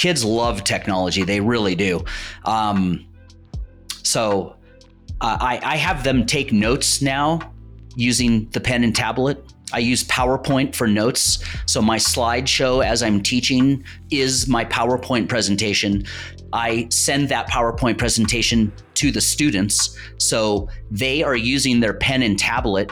kids love technology. They really do. Um, so uh, I, I have them take notes now using the pen and tablet. I use PowerPoint for notes. So my slideshow as I'm teaching is my PowerPoint presentation. I send that PowerPoint presentation to the students. So they are using their pen and tablet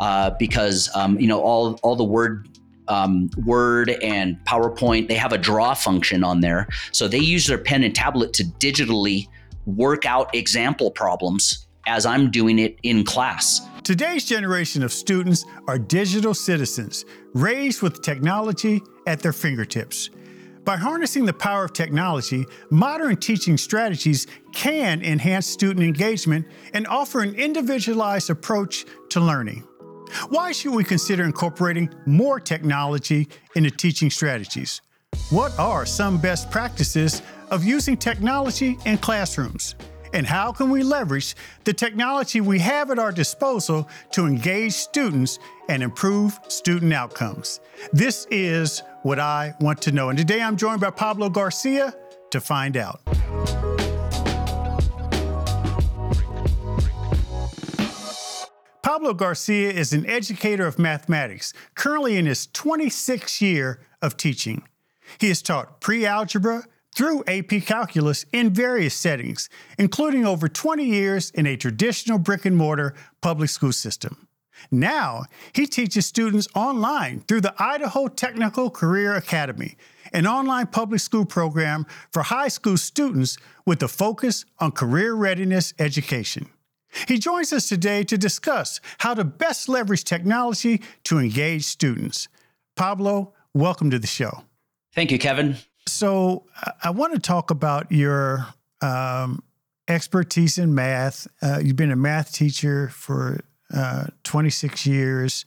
uh, because um, you know all all the word um, Word and PowerPoint, they have a draw function on there. So they use their pen and tablet to digitally work out example problems as I'm doing it in class. Today's generation of students are digital citizens, raised with technology at their fingertips. By harnessing the power of technology, modern teaching strategies can enhance student engagement and offer an individualized approach to learning. Why should we consider incorporating more technology into teaching strategies? What are some best practices of using technology in classrooms? And how can we leverage the technology we have at our disposal to engage students and improve student outcomes? This is what I want to know. And today I'm joined by Pablo Garcia to find out. Pablo Garcia is an educator of mathematics, currently in his 26th year of teaching. He has taught pre algebra through AP Calculus in various settings, including over 20 years in a traditional brick and mortar public school system. Now, he teaches students online through the Idaho Technical Career Academy, an online public school program for high school students with a focus on career readiness education. He joins us today to discuss how to best leverage technology to engage students. Pablo, welcome to the show. Thank you, Kevin. So, I want to talk about your um, expertise in math. Uh, you've been a math teacher for uh, 26 years,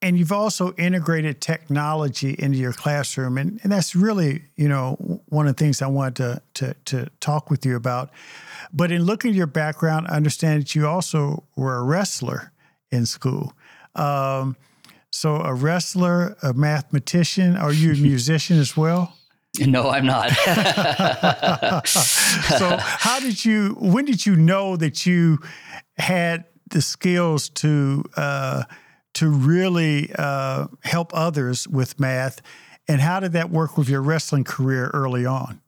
and you've also integrated technology into your classroom. And, and that's really, you know, one of the things I wanted to, to, to talk with you about. But in looking at your background, I understand that you also were a wrestler in school. Um, so, a wrestler, a mathematician, are you a musician as well? No, I'm not. so, how did you? When did you know that you had the skills to uh, to really uh, help others with math? And how did that work with your wrestling career early on?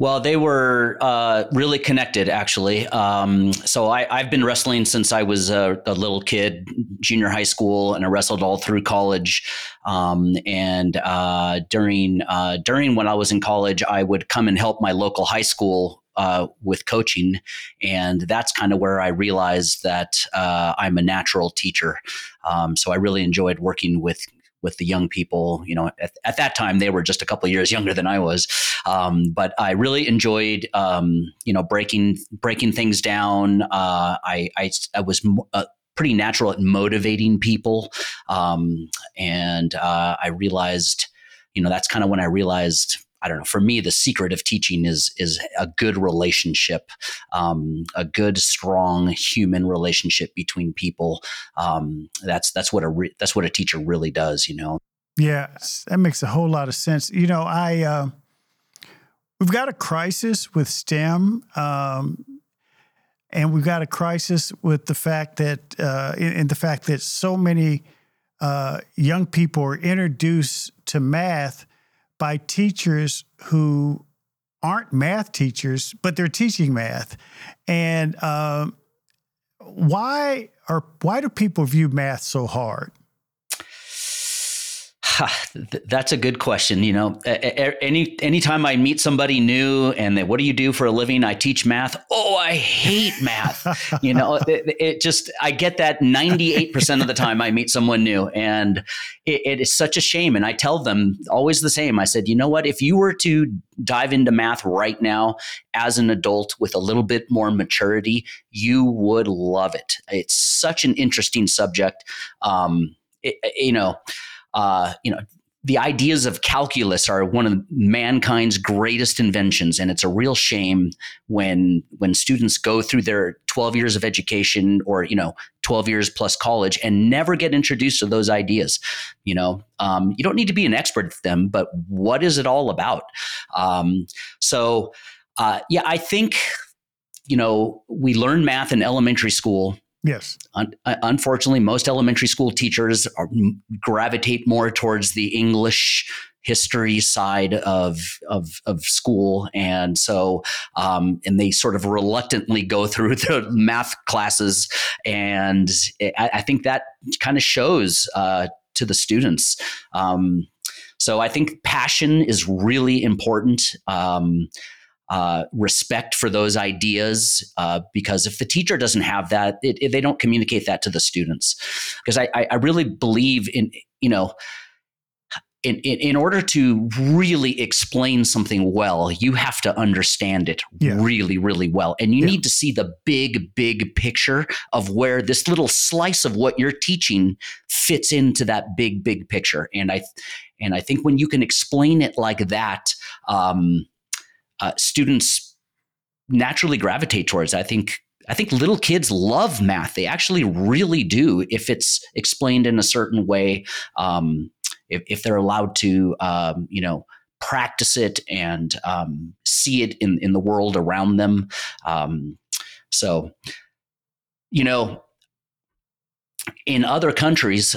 Well, they were uh, really connected, actually. Um, so I, have been wrestling since I was a, a, little kid, junior high school, and I wrestled all through college. Um, and uh, during uh, during when I was in college, I would come and help my local high school uh, with coaching. And that's kind of where I realized that uh, I'm a natural teacher. Um, so I really enjoyed working with with the young people. You know, at, at that time they were just a couple years younger than I was, um, but I really enjoyed um, you know breaking breaking things down. Uh, I, I, I was. Uh, pretty natural at motivating people um, and uh, i realized you know that's kind of when i realized I don't know. For me, the secret of teaching is is a good relationship, um, a good, strong human relationship between people. Um, that's that's what a re- that's what a teacher really does. You know. Yeah, that makes a whole lot of sense. You know, I uh, we've got a crisis with STEM. Um, and we've got a crisis with the fact that, uh, in, in the fact that so many uh, young people are introduced to math by teachers who aren't math teachers, but they're teaching math. And um, why are why do people view math so hard? That's a good question. You know, any anytime I meet somebody new and they, what do you do for a living? I teach math. Oh, I hate math. you know, it, it, just I get that ninety eight percent of the time I meet someone new, and it, it is such a shame. And I tell them always the same. I said, you know what? If you were to dive into math right now as an adult with a little bit more maturity, you would love it. It's such an interesting subject. Um, you know uh, you know, the ideas of calculus are one of mankind's greatest inventions and it's a real shame when when students go through their 12 years of education or you know 12 years plus college and never get introduced to those ideas. You know um, you don't need to be an expert at them but what is it all about? Um, so uh, yeah i think you know we learn math in elementary school Yes. Un- uh, unfortunately, most elementary school teachers are, gravitate more towards the English history side of of, of school, and so um, and they sort of reluctantly go through the math classes, and I, I think that kind of shows uh, to the students. Um, so I think passion is really important. Um, uh, respect for those ideas uh, because if the teacher doesn't have that it, it, they don't communicate that to the students because I, I, really believe in you know in, in, in, order to really explain something well you have to understand it yeah. really really well and you yeah. need to see the big big picture of where this little slice of what you're teaching fits into that big big picture and i and i think when you can explain it like that um, uh, students naturally gravitate towards. I think I think little kids love math. They actually really do if it's explained in a certain way. Um, if, if, they're allowed to, um, you know, practice it and um, see it in in the world around them. Um, so, you know, in other countries,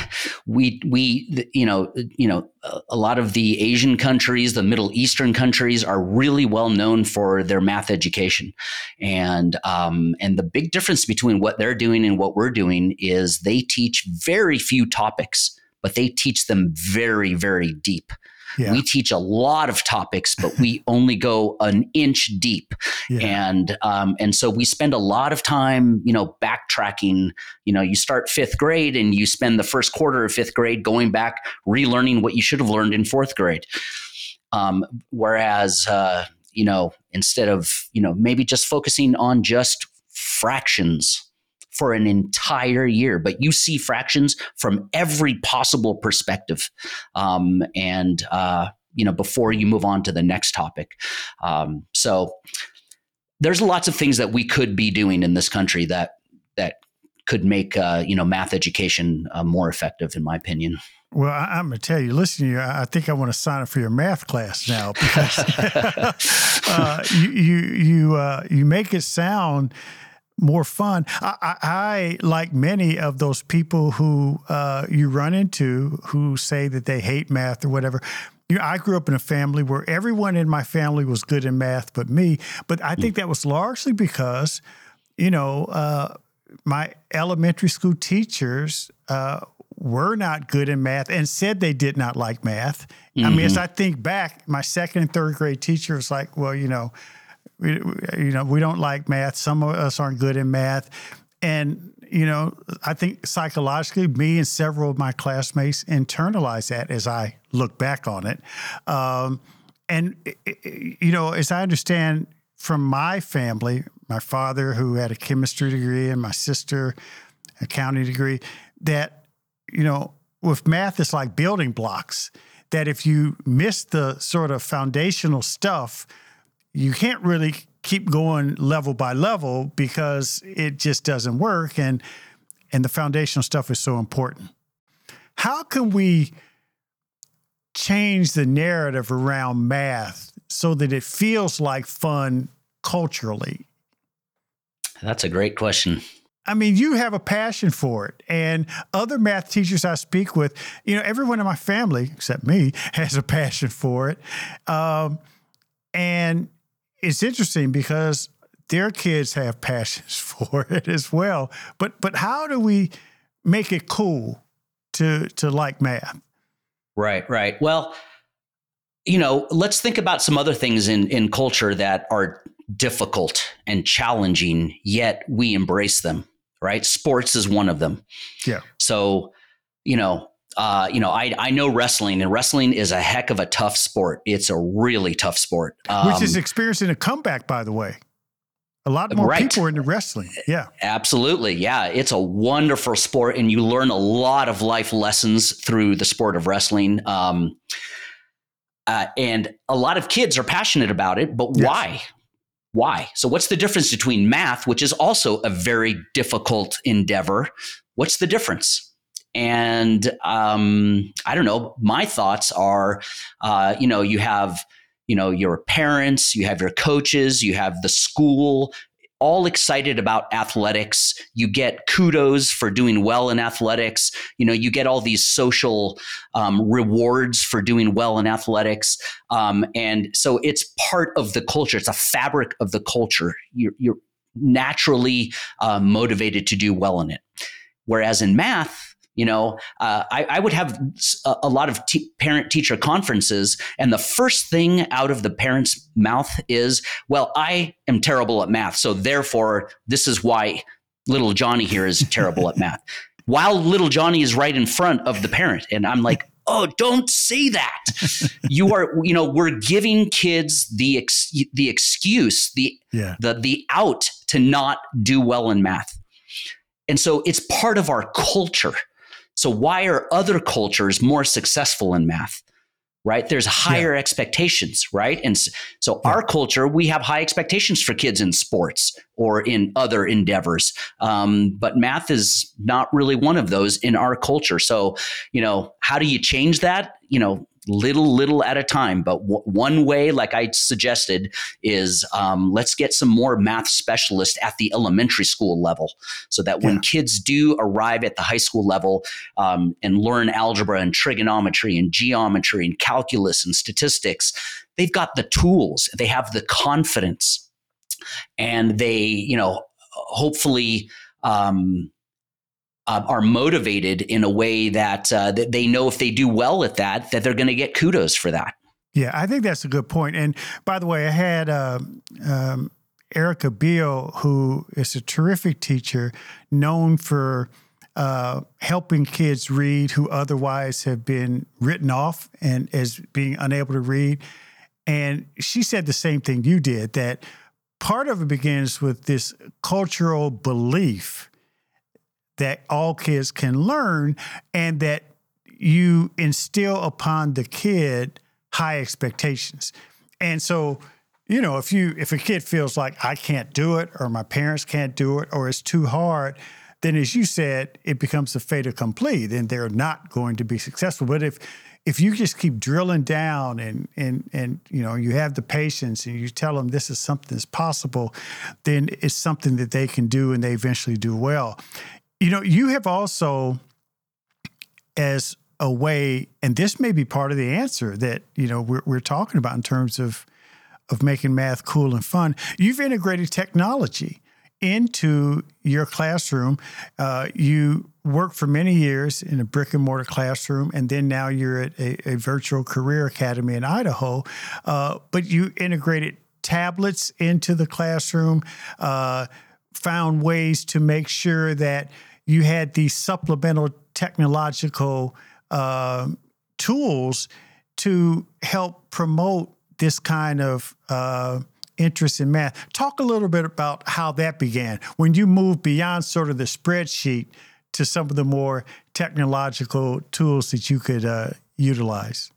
we we you know you know a lot of the Asian countries, the Middle Eastern countries are really well known for their math education, and um, and the big difference between what they're doing and what we're doing is they teach very few topics, but they teach them very very deep. Yeah. We teach a lot of topics, but we only go an inch deep, yeah. and um, and so we spend a lot of time, you know, backtracking. You know, you start fifth grade and you spend the first quarter of fifth grade going back, relearning what you should have learned in fourth grade. Um, whereas, uh, you know, instead of you know maybe just focusing on just fractions for an entire year, but you see fractions from every possible perspective. Um, and, uh, you know, before you move on to the next topic. Um, so there's lots of things that we could be doing in this country that, that could make, uh, you know, math education uh, more effective, in my opinion. Well, I, am to tell you, listen to you, I think I want to sign up for your math class now because uh, you you you, uh, you make it sound more fun. I, I, I, like many of those people who uh, you run into who say that they hate math or whatever. You know, I grew up in a family where everyone in my family was good in math but me. But I think that was largely because, you know, uh, my elementary school teachers uh, were not good in math and said they did not like math. Mm-hmm. I mean, as mm-hmm. I think back, my second and third grade teacher was like, well, you know, you know, we don't like math. Some of us aren't good in math. And, you know, I think psychologically, me and several of my classmates internalized that as I look back on it. Um, and, you know, as I understand from my family, my father, who had a chemistry degree, and my sister, a accounting degree, that, you know, with math, it's like building blocks. That if you miss the sort of foundational stuff, you can't really keep going level by level because it just doesn't work and and the foundational stuff is so important. How can we change the narrative around math so that it feels like fun culturally? That's a great question. I mean, you have a passion for it. And other math teachers I speak with, you know, everyone in my family, except me, has a passion for it. Um, and it's interesting because their kids have passions for it as well. But but how do we make it cool to to like math? Right, right. Well, you know, let's think about some other things in in culture that are difficult and challenging, yet we embrace them. Right, sports is one of them. Yeah. So, you know, uh, you know, I, I know wrestling, and wrestling is a heck of a tough sport. It's a really tough sport, um, which is um, experiencing a comeback, by the way. A lot more right. people are into wrestling. Yeah. Absolutely. Yeah. It's a wonderful sport, and you learn a lot of life lessons through the sport of wrestling. Um, uh, and a lot of kids are passionate about it, but yes. why? Why? So, what's the difference between math, which is also a very difficult endeavor? What's the difference? And um, I don't know. My thoughts are, uh, you know, you have you know your parents you have your coaches you have the school all excited about athletics. You get kudos for doing well in athletics. You know you get all these social um, rewards for doing well in athletics. Um, and so it's part of the culture. It's a fabric of the culture. You're, you're naturally uh, motivated to do well in it. Whereas in math you know, uh, I, I, would have a, a lot of t- parent teacher conferences, and the first thing out of the parent's mouth is, Well, I am terrible at math. So therefore, this is why little Johnny here is terrible at math. While little Johnny is right in front of the parent. And I'm like, oh don't say that you are you know we're giving kids the ex, the excuse the yeah. the the out to not do well in math and so it's part of our culture so why are other cultures more successful in math? Right? There's higher yeah. expectations, right? And so yeah. our culture, we have high expectations for kids in sports or in other endeavors. Um, but math is not really one of those in our culture. So, you know, how do you change that? You know, little, little at a time. But w- one way, like I suggested, is um, let's get some more math specialists at the elementary school level so that when yeah. kids do arrive at the high school level um, and learn algebra and trigonometry and geometry and calculus and statistics, they've got the tools, they have the confidence, and they, you know, hopefully. Um, uh, are motivated in a way that, uh, that they know if they do well at that, that they're going to get kudos for that. Yeah, I think that's a good point. And by the way, I had uh, um, Erica Beal, who is a terrific teacher, known for uh, helping kids read who otherwise have been written off and as being unable to read. And she said the same thing you did that part of it begins with this cultural belief that all kids can learn and that you instill upon the kid high expectations. And so, you know, if you if a kid feels like I can't do it or my parents can't do it or it's too hard, then as you said, it becomes a fait accompli. Then they're not going to be successful. But if if you just keep drilling down and and and you know you have the patience and you tell them this is something that's possible, then it's something that they can do and they eventually do well. You know, you have also, as a way, and this may be part of the answer that you know we're, we're talking about in terms of of making math cool and fun. You've integrated technology into your classroom. Uh, you worked for many years in a brick and mortar classroom, and then now you're at a, a virtual career academy in Idaho. Uh, but you integrated tablets into the classroom, uh, found ways to make sure that you had these supplemental technological uh, tools to help promote this kind of uh, interest in math. Talk a little bit about how that began when you moved beyond sort of the spreadsheet to some of the more technological tools that you could uh, utilize.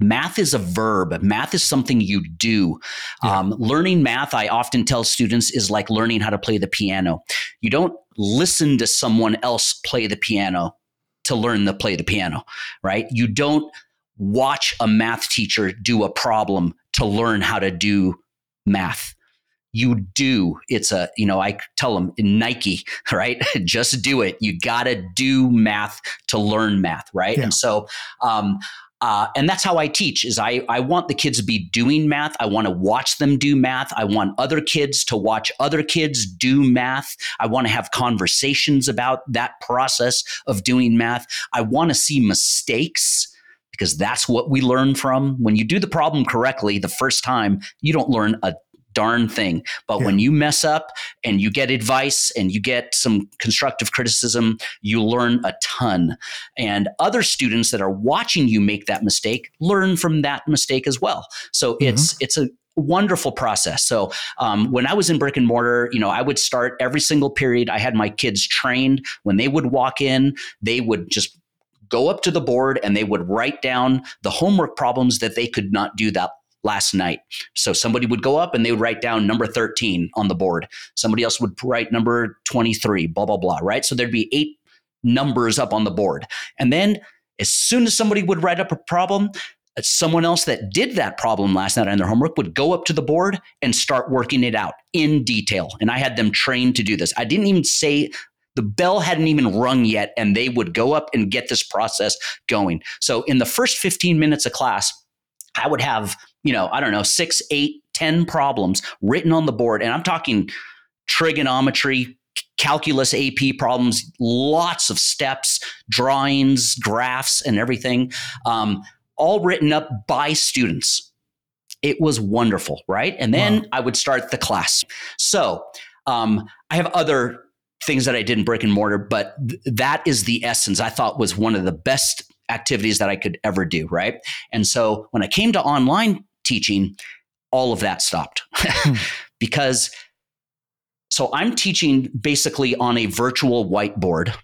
Math is a verb. Math is something you do. Yeah. Um, learning math, I often tell students, is like learning how to play the piano. You don't listen to someone else play the piano to learn to play the piano, right? You don't watch a math teacher do a problem to learn how to do math. You do. It's a, you know, I tell them Nike, right? Just do it. You got to do math to learn math, right? Yeah. And so, um, uh, and that's how I teach is I, I want the kids to be doing math. I want to watch them do math. I want other kids to watch other kids do math. I want to have conversations about that process of doing math. I want to see mistakes because that's what we learn from. When you do the problem correctly the first time, you don't learn a darn thing. But yeah. when you mess up and you get advice and you get some constructive criticism, you learn a ton. And other students that are watching you make that mistake learn from that mistake as well. So mm-hmm. it's it's a wonderful process. So um, when I was in brick and mortar, you know, I would start every single period. I had my kids trained. When they would walk in, they would just go up to the board and they would write down the homework problems that they could not do that last night. So somebody would go up and they would write down number 13 on the board. Somebody else would write number 23, blah, blah, blah, right? So there'd be eight numbers up on the board. And then as soon as somebody would write up a problem, uh, someone else that did that problem last night on their homework would go up to the board and start working it out in detail. And I had them trained to do this. I didn't even say the bell hadn't even rung yet, and they would go up and get this process going. So in the first 15 minutes of class, I would have, you know, I don't know, six, eight, ten problems written on the board. And I'm talking trigonometry, calculus AP problems, lots of steps, drawings, graphs, and everything. Um, all written up by students. It was wonderful, right? And then wow. I would start the class. So um, I have other things that I did in brick and mortar, but th- that is the essence I thought was one of the best activities that I could ever do, right? And so when I came to online teaching, all of that stopped hmm. because so I'm teaching basically on a virtual whiteboard.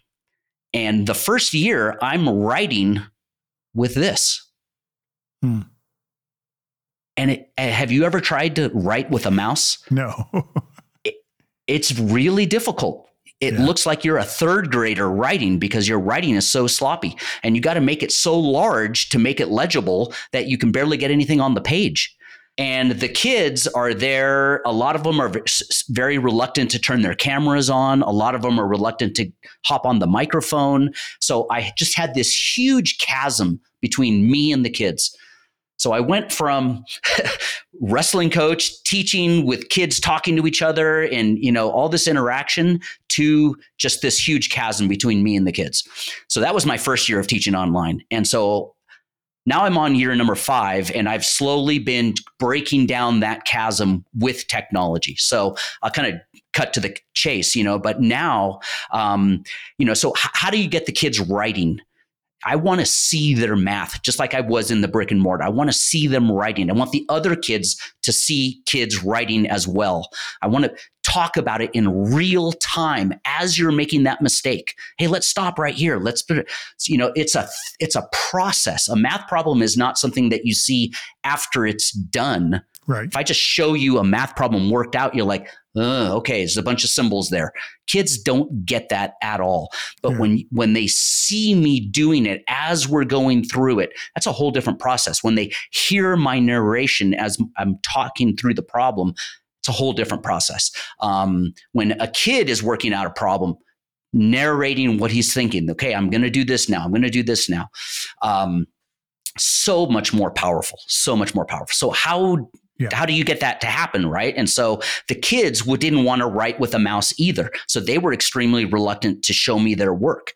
And the first year, I'm writing with this. Hmm. And it, eh, have you ever tried to write with a mouse? No. it, it's really difficult. It yeah. looks like you're a third grader writing because your writing is so sloppy. And you got to make it so large to make it legible that you can barely get anything on the page. And the kids are there. A lot of them are very reluctant to turn their cameras on. A lot of them are reluctant to hop on the microphone. So I just had this huge chasm between me and the kids. So I went from wrestling coach teaching with kids talking to each other and you know all this interaction to just this huge chasm between me and the kids. So that was my first year of teaching online. And so now I'm on year number 5 and I've slowly been breaking down that chasm with technology. So I'll kind of cut to the chase, you know, but now um, you know, so h- how do you get the kids writing? I want to see their math, just like I was in the brick and mortar. I want to see them writing. I want the other kids to see kids writing as well. I want to talk about it in real time as you're making that mistake. Hey, let's stop right here. Let's, you know, it's a it's a process. A math problem is not something that you see after it's done. Right. If I just show you a math problem worked out, you're like, uh, okay, there's a bunch of symbols there. Kids don't get that at all. But yeah. when when they see me doing it as we're going through it, that's a whole different process. When they hear my narration as I'm talking through the problem, it's a whole different process. Um, when a kid is working out a problem, narrating what he's thinking, okay, I'm going to do this now. I'm going to do this now. Um, so much more powerful. So much more powerful. So how yeah. How do you get that to happen, right? And so the kids didn't want to write with a mouse either, so they were extremely reluctant to show me their work.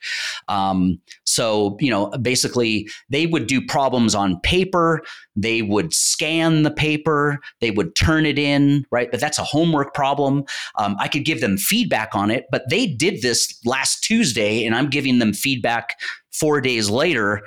Um, so you know, basically, they would do problems on paper. They would scan the paper. They would turn it in, right? But that's a homework problem. Um, I could give them feedback on it, but they did this last Tuesday, and I'm giving them feedback four days later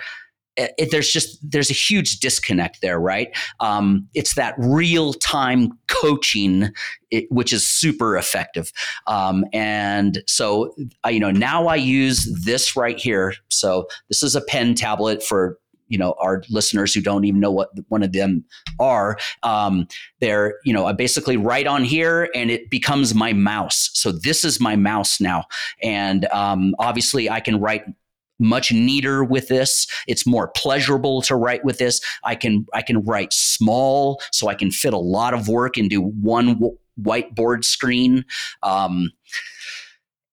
it, there's just there's a huge disconnect there, right? Um, it's that real time coaching, it, which is super effective. Um, and so, uh, you know, now I use this right here. So this is a pen tablet for you know our listeners who don't even know what one of them are um, they're you know i basically write on here and it becomes my mouse so this is my mouse now and um, obviously i can write much neater with this. It's more pleasurable to write with this. I can I can write small, so I can fit a lot of work into one w- whiteboard screen. Um,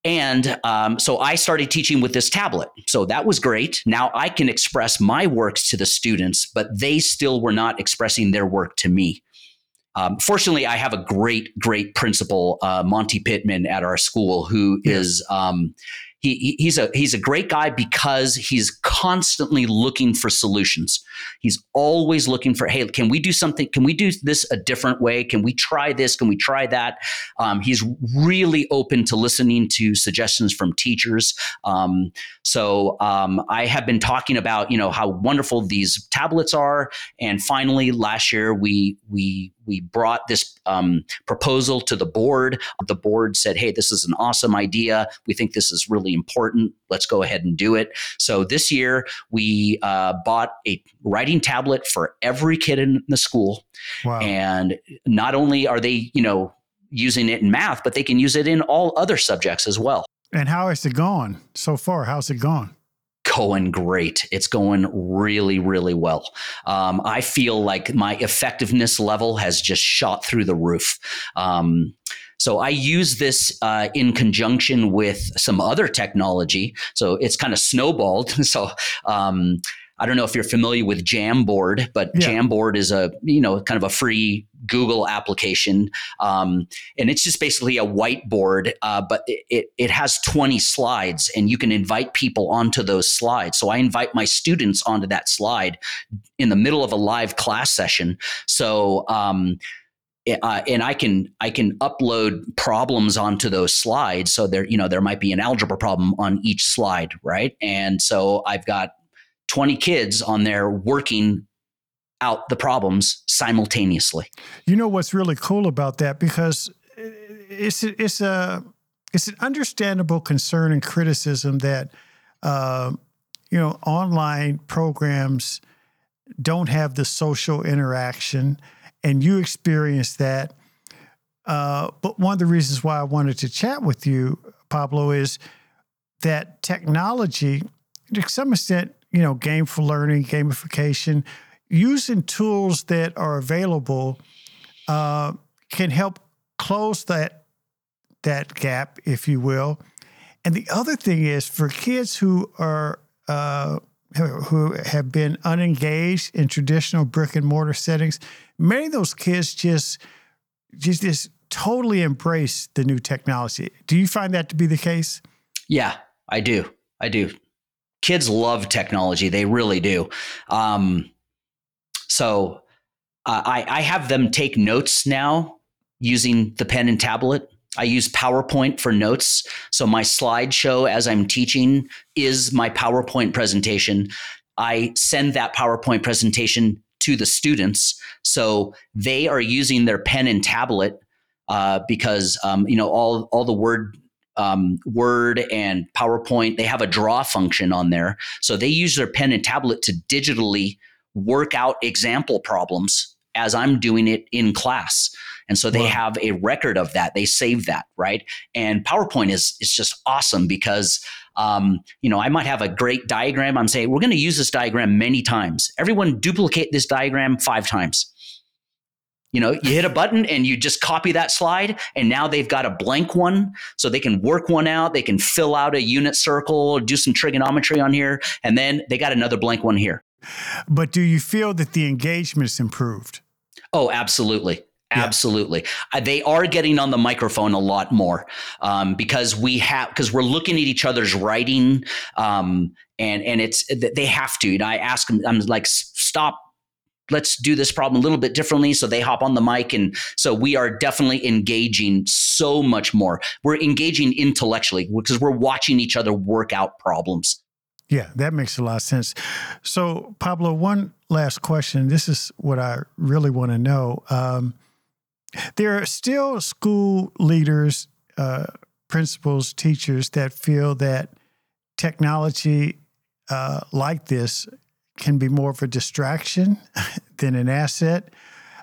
and um, so I started teaching with this tablet. So that was great. Now I can express my works to the students, but they still were not expressing their work to me. Um, fortunately, I have a great, great principal, uh, Monty Pittman, at our school, who yeah. is um, he, he's a he's a great guy because he's constantly looking for solutions. He's always looking for, hey, can we do something? Can we do this a different way? Can we try this? Can we try that? Um, he's really open to listening to suggestions from teachers. Um, so um, I have been talking about, you know, how wonderful these tablets are, and finally last year we we we brought this um, proposal to the board. The board said, "Hey, this is an awesome idea. We think this is really important. Let's go ahead and do it." So this year we uh, bought a writing tablet for every kid in the school, wow. and not only are they, you know, using it in math, but they can use it in all other subjects as well. And how has it gone so far? How's it gone? Going great. It's going really, really well. Um, I feel like my effectiveness level has just shot through the roof. Um, so I use this uh, in conjunction with some other technology. So it's kind of snowballed. so um, I don't know if you're familiar with Jamboard, but yeah. Jamboard is a you know kind of a free Google application, um, and it's just basically a whiteboard, uh, but it, it has 20 slides, and you can invite people onto those slides. So I invite my students onto that slide in the middle of a live class session. So um, uh, and I can I can upload problems onto those slides. So there, you know, there might be an algebra problem on each slide, right? And so I've got 20 kids on there working out the problems simultaneously. You know what's really cool about that because it's it's a it's an understandable concern and criticism that uh, you know online programs don't have the social interaction, and you experience that. Uh, but one of the reasons why I wanted to chat with you, Pablo, is that technology, to some extent, you know, game for learning, gamification, using tools that are available uh, can help close that that gap, if you will. And the other thing is for kids who are uh, who have been unengaged in traditional brick and mortar settings, many of those kids just just just totally embrace the new technology. Do you find that to be the case? Yeah, I do. I do kids love technology. They really do. Um, so uh, I, I have them take notes now using the pen and tablet. I use PowerPoint for notes. So my slideshow as I'm teaching is my PowerPoint presentation. I send that PowerPoint presentation to the students. So they are using their pen and tablet uh, because um, you know all all the word um, Word and PowerPoint, they have a draw function on there. So they use their pen and tablet to digitally work out example problems as I'm doing it in class. And so they wow. have a record of that. They save that, right? And PowerPoint is is just awesome because um, you know, I might have a great diagram. I'm saying we're going to use this diagram many times. Everyone duplicate this diagram five times. You know, you hit a button and you just copy that slide, and now they've got a blank one, so they can work one out. They can fill out a unit circle, do some trigonometry on here, and then they got another blank one here. But do you feel that the engagement is improved? Oh, absolutely. Absolutely, uh, they are getting on the microphone a lot more um, because we have because we're looking at each other's writing, um, and and it's they have to. And I ask them, I'm like, stop let's do this problem a little bit differently. So they hop on the mic and so we are definitely engaging so much more. We're engaging intellectually because we're watching each other work out problems. Yeah that makes a lot of sense. So pablo one last question. This is what i really want to know. Um, there are still school leaders uh, principals teachers that feel that technology uh, like this can be more of a distraction than an asset.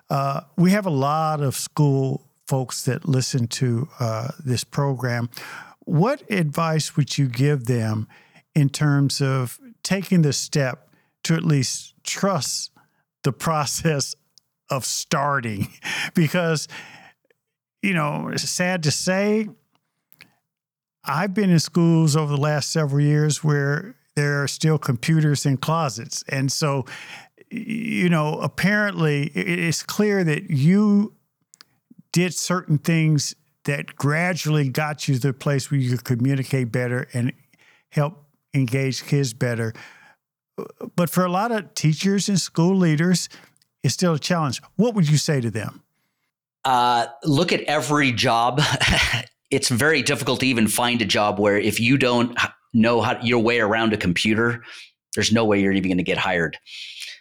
Uh, we have a lot of school folks that listen to uh, this program. What advice would you give them in terms of taking the step to at least trust the process of starting? because, you know, it's sad to say, I've been in schools over the last several years where there are still computers in closets. And so, you know, apparently it's clear that you did certain things that gradually got you to the place where you could communicate better and help engage kids better. but for a lot of teachers and school leaders, it's still a challenge. What would you say to them? Uh, look at every job. it's very difficult to even find a job where if you don't know how your way around a computer, there's no way you're even going to get hired.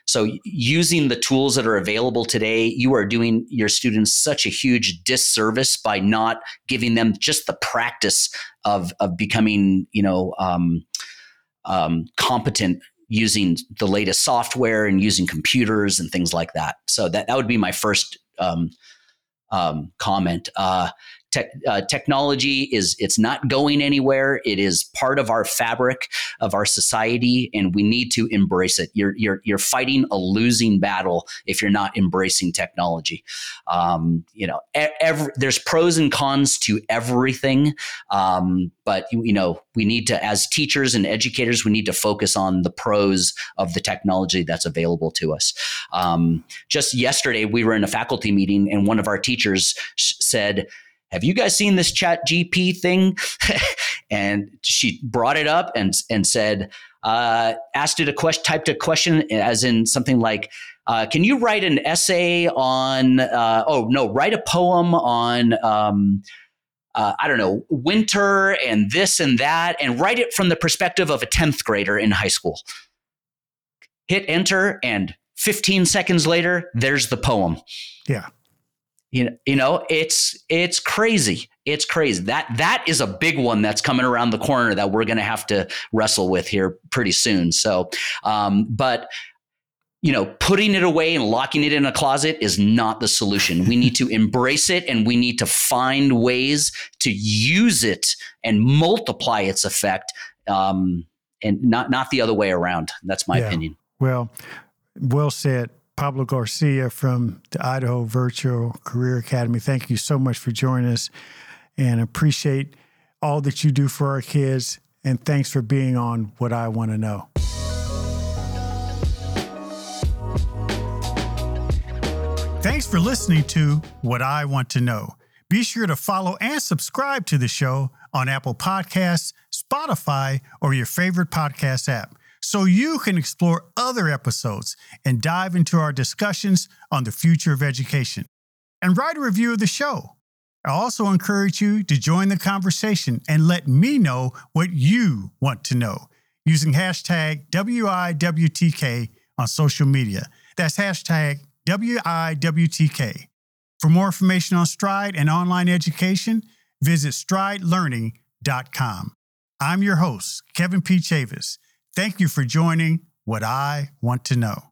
So using the tools that are available today, you are doing your students such a huge disservice by not giving them just the practice of of becoming, you know, um, um, competent using the latest software and using computers and things like that. So that that would be my first um, um comment. Uh, Te- uh, technology is it's not going anywhere. It is part of our fabric of our society, and we need to embrace it. You're you're you're fighting a losing battle if you're not embracing technology. Um, you know, every, there's pros and cons to everything, um, but you know we need to, as teachers and educators, we need to focus on the pros of the technology that's available to us. Um, just yesterday, we were in a faculty meeting, and one of our teachers said have you guys seen this chat GP thing? and she brought it up and, and said, uh, asked it a question, typed a question as in something like, uh, can you write an essay on, uh, oh no, write a poem on, um, uh, I don't know, winter and this and that, and write it from the perspective of a 10th grader in high school. Hit enter, and 15 seconds later, there's the poem. Yeah you know, you know it's it's crazy. It's crazy. That that is a big one that's coming around the corner that we're going to have to wrestle with here pretty soon. So um, but you know putting it away and locking it in a closet is not the solution. We need to embrace it and we need to find ways to use it and multiply its effect um, and not not the other way around. That's my yeah. opinion. Well well said Pablo Garcia from the Idaho Virtual Career Academy. Thank you so much for joining us and appreciate all that you do for our kids. And thanks for being on What I Want to Know. Thanks for listening to What I Want to Know. Be sure to follow and subscribe to the show on Apple Podcasts, Spotify, or your favorite podcast app so you can explore other episodes and dive into our discussions on the future of education. And write a review of the show. I also encourage you to join the conversation and let me know what you want to know using hashtag WIWTK on social media. That's hashtag WIWTK. For more information on Stride and online education, visit stridelearning.com. I'm your host, Kevin P. Chavous. Thank you for joining What I Want to Know.